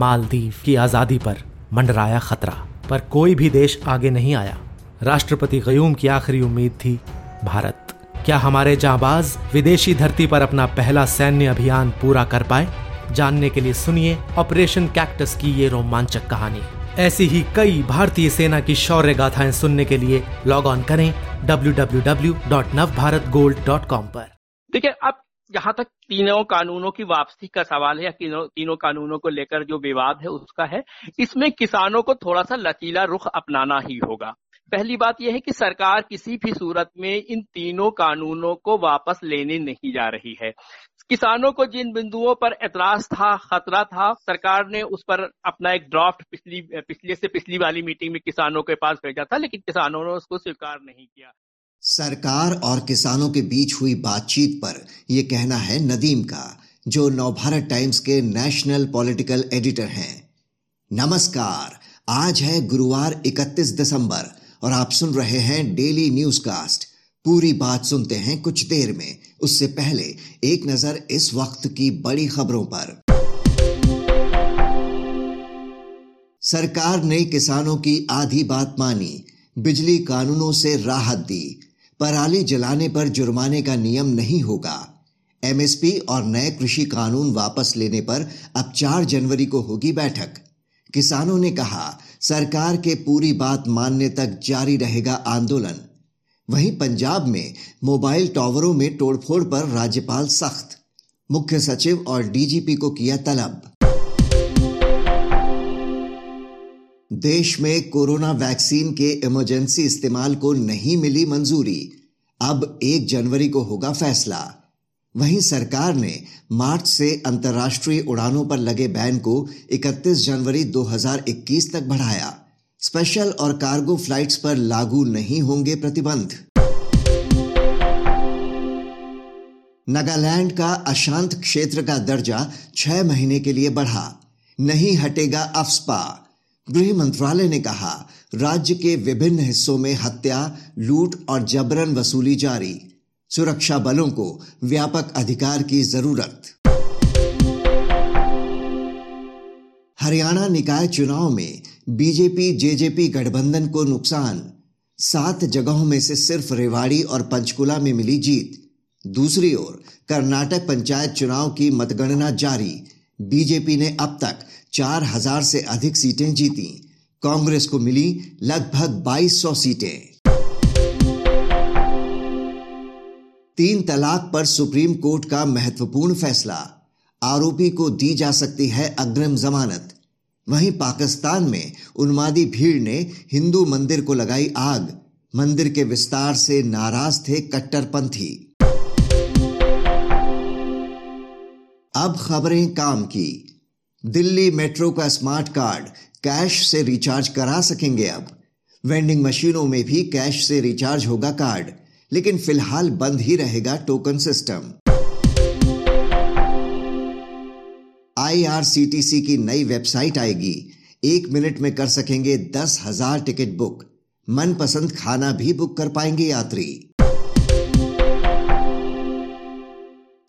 मालदीव की आज़ादी पर मंडराया खतरा, पर कोई भी देश आगे नहीं आया। राष्ट्रपति कयूम की आखिरी उम्मीद थी भारत। क्या हमारे जाबाज विदेशी धरती पर अपना पहला सैन्य अभियान पूरा कर पाए? जानने के लिए सुनिए ऑपरेशन कैक्टस की ये रोमांचक कहानी। ऐसी ही कई भारतीय सेना की शौर्य गाथाएँ सुनने के लिए लॉग ऑन करें www.navbharatgold.com पर। देखिए अब जहाँ तक तीनों कानूनों की वापसी का सवाल है या तीनों तीनों कानूनों को लेकर जो विवाद है उसका है, इसमें किसानों को थोड़ा सा लचीला रुख अपनाना ही होगा। पहली बात यह है कि सरकार किसी भी सूरत में इन तीनों कानूनों को वापस लेने नहीं जा रही है। किसानों को जिन बिंदुओं पर एतराज़ था, खतरा था, सरकार ने उस पर अपना एक ड्राफ्ट पिछली, पिछले से पिछली वाली मीटिंग में किसानों के पास भेजा था, लेकिन किसानों ने उसको स्वीकार नहीं किया। सरकार और किसानों के बीच हुई बातचीत पर यह कहना है नदीम का, जो नवभारत टाइम्स के नेशनल पॉलिटिकल एडिटर हैं। नमस्कार, आज है गुरुवार 31 दिसंबर और आप सुन रहे हैं डेली न्यूज़ कास्ट पूरी बात सुनते हैं कुछ देर में। उससे पहले एक नज़र इस वक्त की बड़ी खबरों पर। सरकार ने किसानों की आधी बात मानी, बिजली कानूनों से राहत दी पराली जलाने पर जुर्माने का नियम नहीं होगा। एमएसपी और नए कृषि कानून वापस लेने पर अब 4 जनवरी को होगी बैठक। किसानों ने कहा, सरकार के पूरी बात मानने तक जारी रहेगा आंदोलन। वहीं पंजाब में मोबाइल टावरों में तोड़फोड़ पर राज्यपाल सख्त। मुख्य सचिव और डीजीपी को किया तलब। देश में कोरोना वैक्सीन के इमरजेंसी इस्तेमाल को नहीं मिली मंजूरी। अब एक जनवरी को होगा फैसला। वहीं सरकार ने मार्च से अंतर्राष्ट्रीय उड़ानों पर लगे बैन को 31 जनवरी 2021 तक बढ़ाया। स्पेशल और कार्गो फ्लाइट्स पर लागू नहीं होंगे प्रतिबंध। नागालैंड का अशांत क्षेत्र का दर्जा छह महीने के लिए बढ़ा। नहीं हटेगा अफस्पा गृह मंत्रालय ने कहा, राज्य के विभिन्न हिस्सों में हत्या, लूट और जबरन वसूली जारी। सुरक्षा बलों को व्यापक अधिकार की ज़रूरत। हरियाणा निकाय चुनाव में बीजेपी, जेजेपी गठबंधन को नुकसान। सात जगहों में से सिर्फ़ रेवाड़ी और पंचकुला में मिली जीत। दूसरी ओर, कर्नाटक पंचायत चुनाव की मतगणना जारी। बीजेपी ने अब तक चार हज़ार से अधिक सीटें जीती। कांग्रेस को मिली लगभग 2200 सीटें। तीन तलाक पर सुप्रीम कोर्ट का महत्वपूर्ण फैसला। आरोपी को दी जा सकती है अग्रिम जमानत। वहीं पाकिस्तान में उन्मादी भीड़ ने हिंदू मंदिर को लगाई आग। मंदिर के विस्तार से नाराज़ थे कट्टरपंथी। अब खबरें काम की। दिल्ली मेट्रो का स्मार्ट कार्ड कैश से रिचार्ज करा सकेंगे अब। वेंडिंग मशीनों में भी कैश से रिचार्ज होगा कार्ड, लेकिन फ़िलहाल बंद ही रहेगा टोकन सिस्टम। आईआरसीटीसी की नई वेबसाइट आएगी। एक मिनट में कर सकेंगे दस हज़ार टिकट बुक। मनपसंद खाना भी बुक कर पाएँगे यात्री।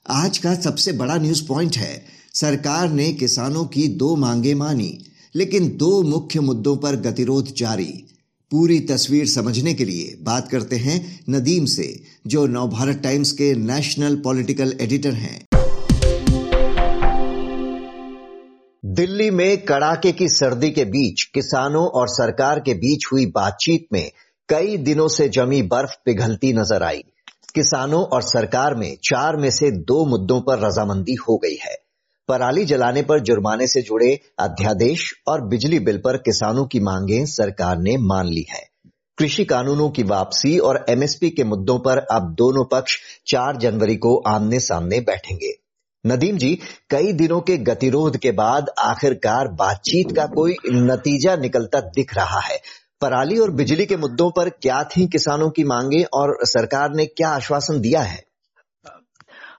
आज का सबसे बड़ा न्यूज़ पॉइंट है सरकार ने किसानों की दो मांगे मानी, लेकिन दो मुख्य मुद्दों पर गतिरोध जारी। पूरी तस्वीर समझने के लिए बात करते हैं नदीम से, जो नवभारत टाइम्स के नेशनल पॉलिटिकल एडिटर हैं। दिल्ली में कड़ाके की सर्दी के बीच किसानों और सरकार के बीच हुई बातचीत में कई दिनों से जमी बर्फ़ पिघलती नज़र आई। किसानों और सरकार में चार में से दो मुद्दों पर रजामंदी हो गई है। पराली जलाने पर जुर्माने से जुड़े अध्यादेश और बिजली बिल पर किसानों की मांगे सरकार ने मान ली है। कृषि कानूनों की वापसी और एमएसपी के मुद्दों पर अब दोनों पक्ष 4 जनवरी को आमने सामने बैठेंगे। नदीम जी, कई दिनों के गतिरोध के बाद आखिरकार बातचीत का कोई नतीजा निकलता दिख रहा है। पराली और बिजली के मुद्दों पर क्या थी किसानों की मांगे और सरकार ने क्या आश्वासन दिया है?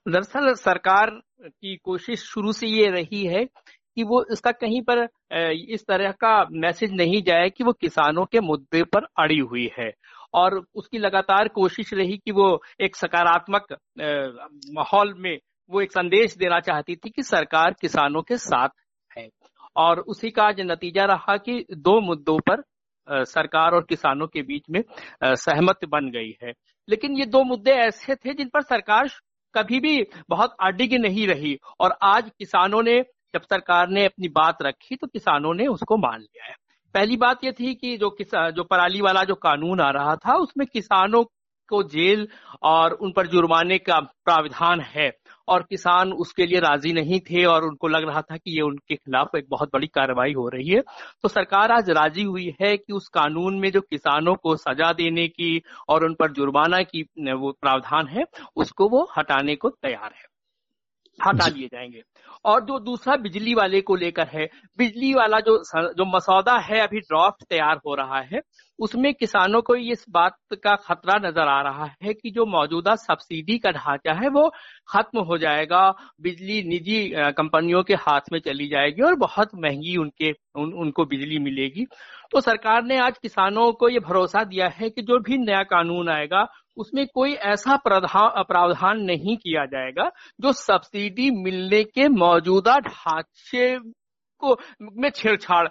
दरअसल सरकार की कोशिश शुरू से ये रही है कि वो इसका कहीं पर इस तरह का मैसेज नहीं जाए कि वो किसानों के मुद्दे पर अड़ी हुई है। और उसकी लगातार कोशिश रही कि वो एक सकारात्मक माहौल में वो एक संदेश देना चाहती थी कि सरकार किसानों के साथ है। और उसी का आज नतीजा रहा कि दो मुद्दों पर सरकार और किसानों के बीच में सहमत बन गई है। लेकिन ये दो मुद्दे ऐसे थे जिन पर सरकार कभी भी बहुत अडिग नहीं रही। और आज किसानों ने, जब सरकार ने अपनी बात रखी तो किसानों ने उसको मान लिया है। पहली बात यह थी कि जो किसान जो पराली वाला जो कानून आ रहा था, उसमें किसानों को जेल और उन पर जुर्माने का प्राविधान है। और किसान उसके लिए राज़ी नहीं थे और उनको लग रहा था कि ये उनके खिलाफ एक बहुत बड़ी कार्रवाई हो रही है। तो सरकार आज राज़ी हुई है कि उस कानून में जो किसानों को सजा देने की और उन पर जुर्माना की वो प्रावधान है, उसको वो हटाने को तैयार है। हटा लिए जाएँगे। और जो दूसरा बिजली वाले को लेकर है बिजली वाला जो जो मसौदा है अभी ड्राफ्ट तैयार हो रहा है उसमें किसानों को इस बात का खतरा नज़र आ रहा है कि जो मौजूदा सब्सिडी का ढांचा है वो खत्म हो जाएगा बिजली निजी कंपनियों के हाथ में चली जाएगी और बहुत महँगी उनके उन, उनको बिजली मिलेगी। तो सरकार ने आज किसानों को ये भरोसा दिया है कि जो भी नया कानून आएगा उसमें कोई ऐसा प्रावधान नहीं किया जाएगा जो सब्सिडी मिलने के मौजूदा ढांचे को में छेड़छाड़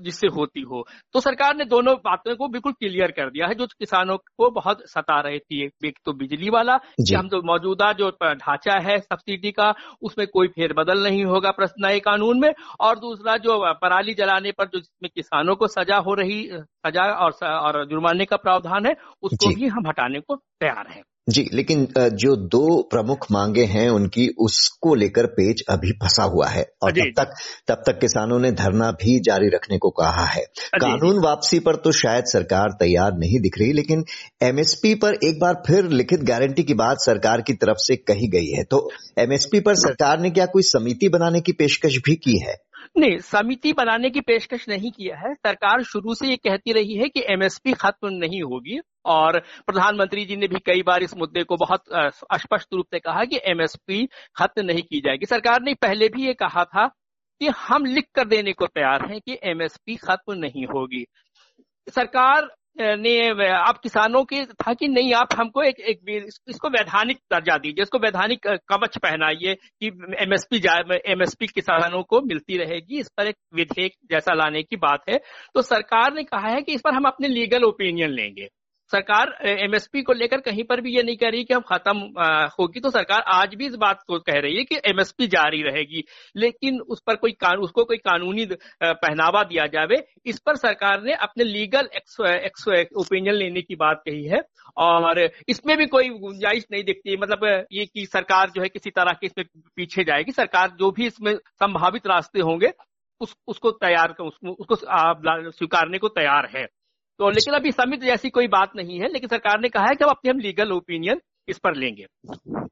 जिससे होती हो। तो सरकार ने दोनों बातों को बिल्कुल क्लियर कर दिया है जो किसानों को बहुत सता रही थी। एक तो बिजली वाला कि हम तो मौजूदा जो ढांचा है सब्सिडी का उसमें कोई फेरबदल नहीं होगा नए कानून में। और दूसरा जो पराली जलाने पर जो जिसमें किसानों को सजा हो रही सजा और, और जुर्माने का प्रावधान है उसको भी हम हटाने को तैयार हैं। जी लेकिन जो दो प्रमुख मांगे हैं उनकी उसको लेकर पेज अभी फंसा हुआ है और तब तक तब तक किसानों ने धरना भी जारी रखने को कहा है। कानून वापसी पर तो शायद सरकार तैयार नहीं दिख रही लेकिन एमएसपी पर एक बार फिर लिखित गारंटी की बात सरकार की तरफ़ से कही गई है। तो एमएसपी पर सरकार ने क्या कोई समिति बनाने की पेशकश भी की है? नहीं, समिति बनाने की पेशकश नहीं किया है। सरकार शुरू से ये कहती रही है कि एमएसपी खत्म नहीं होगी और प्रधानमंत्री जी ने भी कई बार इस मुद्दे को बहुत स्पष्ट रूप से कहा कि एमएसपी खत्म नहीं की जाएगी। सरकार ने पहले भी ये कहा था कि हम लिख कर देने को तैयार हैं कि एमएसपी खत्म नहीं होगी। सरकार ने आप किसानों की था कि नहीं आप हमको एक, एक इसको वैधानिक दर्जा दीजिए इसको वैधानिक कवच पहनाइए कि एमएसपी एमएसपी किसानों को मिलती रहेगी इस पर एक विधेयक जैसा लाने की बात है। तो सरकार ने कहा है कि इस पर हम अपने लीगल ओपिनियन लेंगे। सरकार एमएसपी को लेकर कहीं पर भी ये नहीं कह रही कि हम खत्म होगी तो सरकार आज भी इस बात को कह रही है कि एमएसपी जारी रहेगी। लेकिन उस पर कोई कानून उसको कोई कानूनी पहनावा दिया जावे, इस पर सरकार ने अपने लीगल ओपिनियन लेने की बात कही है। और इसमें भी कोई गुंजाइश नहीं दिखती मतलब ये कि सरकार जो है किसी तरह के इसमें पीछे जाएगी। सरकार जो भी इसमें संभावित रास्ते होंगे, उस, उसको तैयार, उसको स्वीकारने को तैयार है। तो लेकिन अभी समिति जैसी कोई बात नहीं है, लेकिन सरकार ने कहा है कि अब अपने हम लीगल ओपिनियन इस पर लेंगे।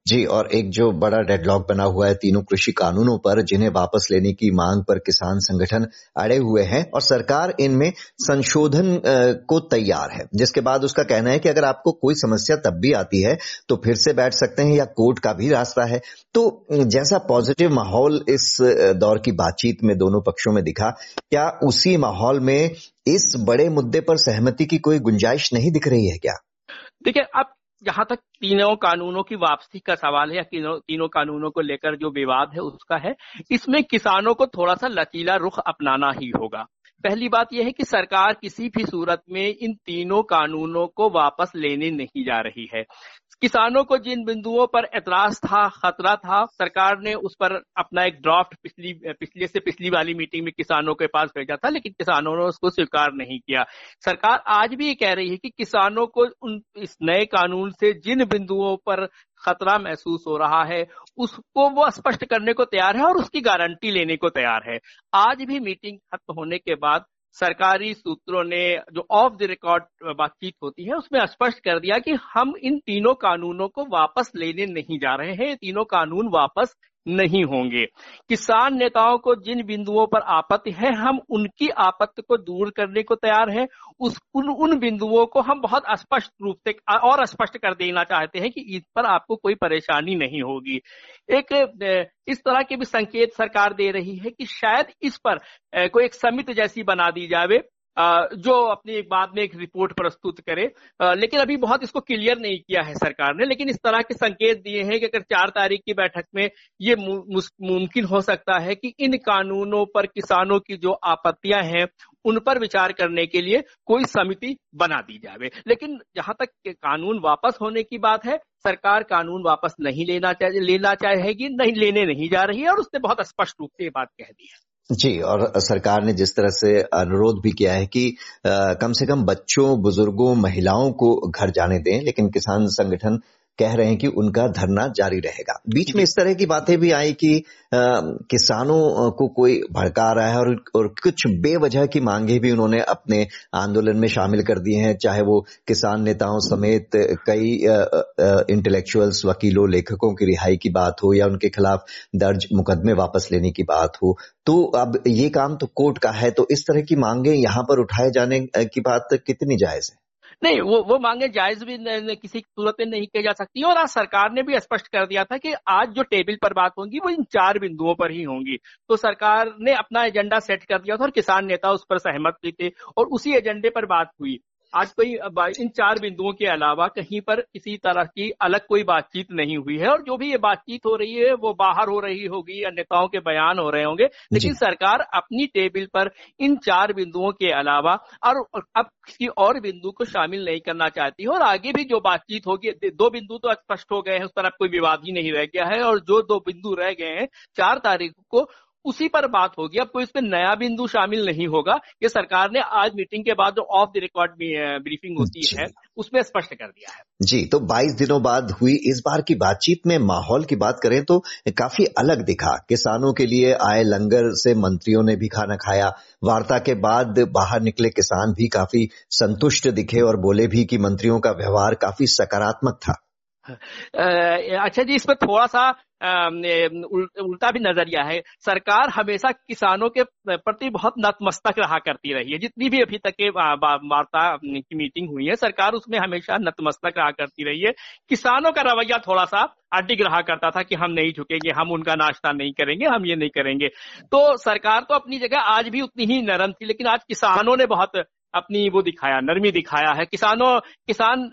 जी और एक जो बड़ा डेडलॉक बना हुआ है तीनों कृषि कानूनों पर जिन्हें वापस लेने की मांग पर किसान संगठन अड़े हुए हैं और सरकार इनमें संशोधन को तैयार है। जिसके बाद उसका कहना है कि अगर आपको कोई समस्या तब भी आती है तो फिर से बैठ सकते हैं या कोर्ट का भी रास्ता है। तो जैसा पॉजिटिव माहौल इस दौर की बातचीत में दोनों पक्षों में दिखा क्या उसी माहौल में इस बड़े मुद्दे पर सहमति की कोई गुंजाइश नहीं दिख रही है क्या? देखिए अब जहाँ तक तीनों कानूनों की वापसी का सवाल है या तीनों तीनों कानूनों को लेकर जो विवाद है उसका है, इसमें किसानों को थोड़ा सा लचीला रुख अपनाना ही होगा। पहली बात यह है कि सरकार किसी भी सूरत में इन तीनों कानूनों को वापस लेने नहीं जा रही है। किसानों को जिन बिंदुओं पर एतराज़ था, खतरा था, सरकार ने उस पर अपना एक ड्राफ्ट पिछली, पिछले से पिछली वाली मीटिंग में किसानों के पास भेजा था, लेकिन किसानों ने उसको स्वीकार नहीं किया। सरकार आज भी ये कह रही है कि किसानों को उन, इस नए कानून से जिन बिंदुओं पर खतरा महसूस हो रहा है, उसको वो स्पष्ट करने को तैयार है और उसकी गारंटी लेने को तैयार है। आज भी मीटिंग खत्म होने के बाद सरकारी सूत्रों ने जो ऑफ़ द रिकॉर्ड बातचीत होती है, उसमें स्पष्ट कर दिया कि हम इन तीनों कानूनों को वापस लेने नहीं जा रहे हैं। तीनों कानून वापस नहीं होंगे। किसान नेताओं को जिन बिंदुओं पर आपत्ति है, हम उनकी आपत्ति को दूर करने को तैयार हैं। उस, उन उन बिंदुओं को हम बहुत स्पष्ट रूप से, और स्पष्ट कर देना चाहते हैं कि इस पर आपको कोई परेशानी नहीं होगी। एक इस तरह के भी संकेत सरकार दे रही है कि शायद इस पर कोई एक समिति जैसी बना दी जावे। जो अपनी एक बाद में एक रिपोर्ट प्रस्तुत करे। लेकिन अभी बहुत इसको क्लियर नहीं किया है सरकार ने, लेकिन इस तरह के संकेत दिए हैं कि अगर चार तारीख की बैठक में ये मुमकिन हो सकता है कि इन कानूनों पर किसानों की जो आपत्तियाँ हैं, उन पर विचार करने के लिए कोई समिति बना दी जावे। लेकिन जहाँ तक कानून वापस होने की बात है, सरकार कानून वापस नहीं लेना चाहे, लेना चाहेगी, नहीं, लेने नहीं जा रही है, और उसने बहुत स्पष्ट रूप से ये बात कह दी है। जी और सरकार ने जिस तरह से अनुरोध भी किया है कि आ, कम से कम बच्चों बुज़ुर्गों महिलाओं को घर जाने दें लेकिन किसान संगठन कह रहे हैं कि उनका धरना जारी रहेगा। बीच में इस तरह की बातें भी आई कि किसानों को कोई भड़का रहा है और, और कुछ बेवजह की मांगे भी उन्होंने अपने आंदोलन में शामिल कर दी हैं चाहे वो किसान नेताओं समेत कई इंटेलेक्चुअल्स वकीलों लेखकों की रिहाई की बात हो या उनके खिलाफ दर्ज मुकदमे वापस लेने की बात हो। तो अब ये काम तो कोर्ट का है तो इस तरह की मांगे यहाँ पर उठाए जाने की बात कितनी जायज़ है? नहीं वो वो मांगे जायज़ भी न, न, किसी सूरत में नहीं की जा सकती और आज सरकार ने भी स्पष्ट कर दिया था कि आज जो टेबल पर बात होगी वो इन चार बिंदुओं पर ही होंगी। तो सरकार ने अपना एजेंडा सेट कर दिया था और किसान नेता उस पर सहमत भी थे और उसी एजेंडे पर बात हुई। आज कोई इन चार बिंदुओं के अलावा कहीं पर किसी तरह की अलग कोई बातचीत नहीं हुई है और जो भी ये बातचीत हो रही है वो बाहर हो रही होगी या नेताओं के बयान हो रहे होंगे। लेकिन सरकार अपनी टेबल पर इन चार बिंदुओं के अलावा और अब किसी और बिंदु को शामिल नहीं करना चाहती है और आगे भी जो बातचीत होगी दो बिंदु तो स्पष्ट हो गए हैं उस पर अब कोई विवाद ही नहीं रह गया है और जो दो बिंदु रह गए हैं चार तारीख को उसी पर बात होगी। अब कोई इसमें नया बिंदु शामिल नहीं होगा। ये सरकार ने आज मीटिंग के बाद जो ऑफ़ द रिकॉर्ड ब्रीफिंग होती है उसमें स्पष्ट कर दिया है। जी तो 22 दिनों बाद हुई इस बार की बातचीत में माहौल की बात करें तो काफ़ी अलग दिखा। किसानों के लिए आए लंगर से मंत्रियों ने भी खाना खाया। वार्ता के बाद बाहर निकले किसान भी काफ़ी संतुष्ट दिखे और बोले भी कि मंत्रियों का व्यवहार काफ़ी सकारात्मक था। अच्छा जी इसमें थोड़ा सा उल्टा भी नज़रिया है। सरकार हमेशा किसानों के प्रति बहुत नतमस्तक रहा करती रही है। जितनी भी अभी तक के वार्ता की मीटिंग हुई है, सरकार उसमें हमेशा नतमस्तक रहा करती रही है। किसानों का रवैया थोड़ा सा अडिग रहा करता था कि हम नहीं झुकेंगे, हम उनका नाश्ता नहीं करेंगे, हम ये नहीं करेंगे। तो सरकार तो अपनी जगह आज भी उतनी ही नरम थी, लेकिन आज किसानों ने बहुत अपनी वो दिखाया, नरमी दिखाया है। किसानों, किसान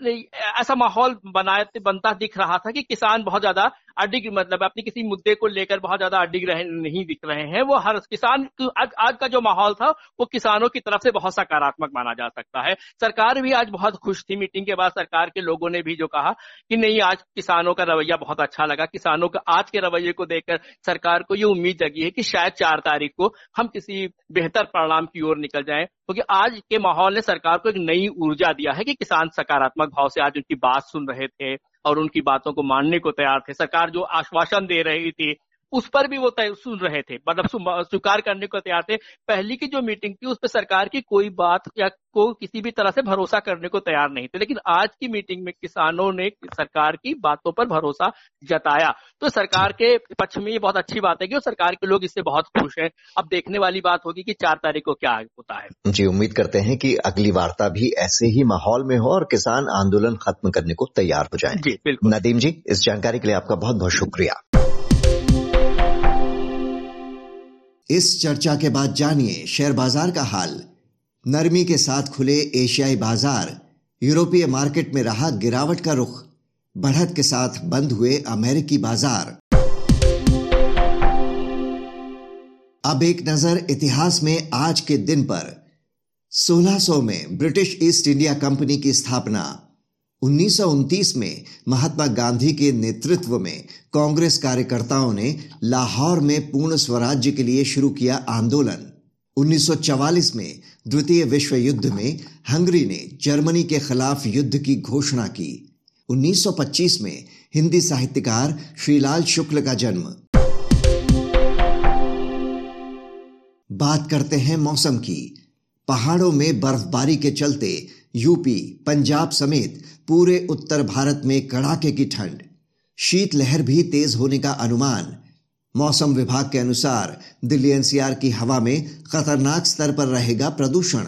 ऐसा माहौल बनाए बनता दिख रहा था कि किसान बहुत ज़्यादा अडिग मतलब अपनी किसी मुद्दे को लेकर बहुत ज़्यादा अडिग रहे नहीं दिख रहे हैं वो हर किसान आज, आज का जो माहौल था वो किसानों की तरफ़ से बहुत सकारात्मक माना जा सकता है। सरकार भी आज बहुत खुश थी मीटिंग के बाद सरकार के लोगों ने भी जो कहा कि नहीं आज किसानों का रवैया बहुत अच्छा लगा। किसानों का आज के रवैये को देखकर सरकार को ये उम्मीद जगी है कि शायद चार तारीख को हम किसी बेहतर परिणाम की ओर निकल जाए क्योंकि आज के माहौल ने सरकार को एक नई ऊर्जा दिया है कि किसान सकारात्मक भाव से आज उनकी बात सुन रहे थे। और उनकी बातों को मानने को तैयार थे। सरकार जो आश्वासन दे रही थी उस पर भी वो सुन रहे थे। मतलब स्वीकार करने को तैयार थे। पहली की जो मीटिंग थी उस पर सरकार की कोई बात या को किसी भी तरह से भरोसा करने को तैयार नहीं थे। लेकिन आज की मीटिंग में किसानों ने सरकार की बातों पर भरोसा जताया। तो सरकार के पक्ष में ये बहुत अच्छी बात है कि सरकार के लोग इससे बहुत खुश हैं। अब देखने वाली बात होगी कि चार तारीख को क्या होता है। जी उम्मीद करते हैं कि अगली वार्ता भी ऐसे ही माहौल में हो और किसान आंदोलन खत्म करने को तैयार हो जाए। जी बिल्कुल। नदीम जी इस जानकारी के लिए आपका बहुत बहुत शुक्रिया। इस चर्चा के बाद जानिए शेयर बाज़ार का हाल। नरमी के साथ खुले एशियाई बाज़ार, यूरोपीय मार्केट में रहा गिरावट का रुख, बढ़त के साथ बंद हुए अमेरिकी बाज़ार। अब एक नज़र इतिहास में आज के दिन पर। 1600 में ब्रिटिश ईस्ट इंडिया कंपनी की स्थापना उन्नीस में महात्मा गांधी के नेतृत्व में कांग्रेस कार्यकर्ताओं ने लाहौर में पूर्ण स्वराज्य के लिए शुरू किया आंदोलन। 1944 में द्वितीय विश्व युद्ध में हंगरी ने जर्मनी के खिलाफ युद्ध की घोषणा की। 1925 में हिंदी साहित्यकार श्रीलाल शुक्ल का जन्म। बात करते हैं मौसम की। पहाड़ों में बर्फबारी के चलते यूपी, पंजाब समेत पूरे उत्तर भारत में कड़ाके की ठंड। शीतलहर भी तेज होने का अनुमान। मौसम विभाग के अनुसार दिल्ली एनसीआर की हवा में खतरनाक स्तर पर रहेगा प्रदूषण।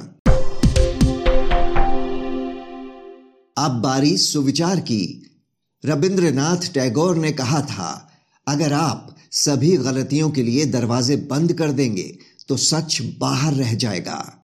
अब बारी सुविचार की। रविंद्रनाथ टैगोर ने कहा था, अगर आप सभी गलतियों के लिए दरवाजे बंद कर देंगे तो सच बाहर रह जाएगा।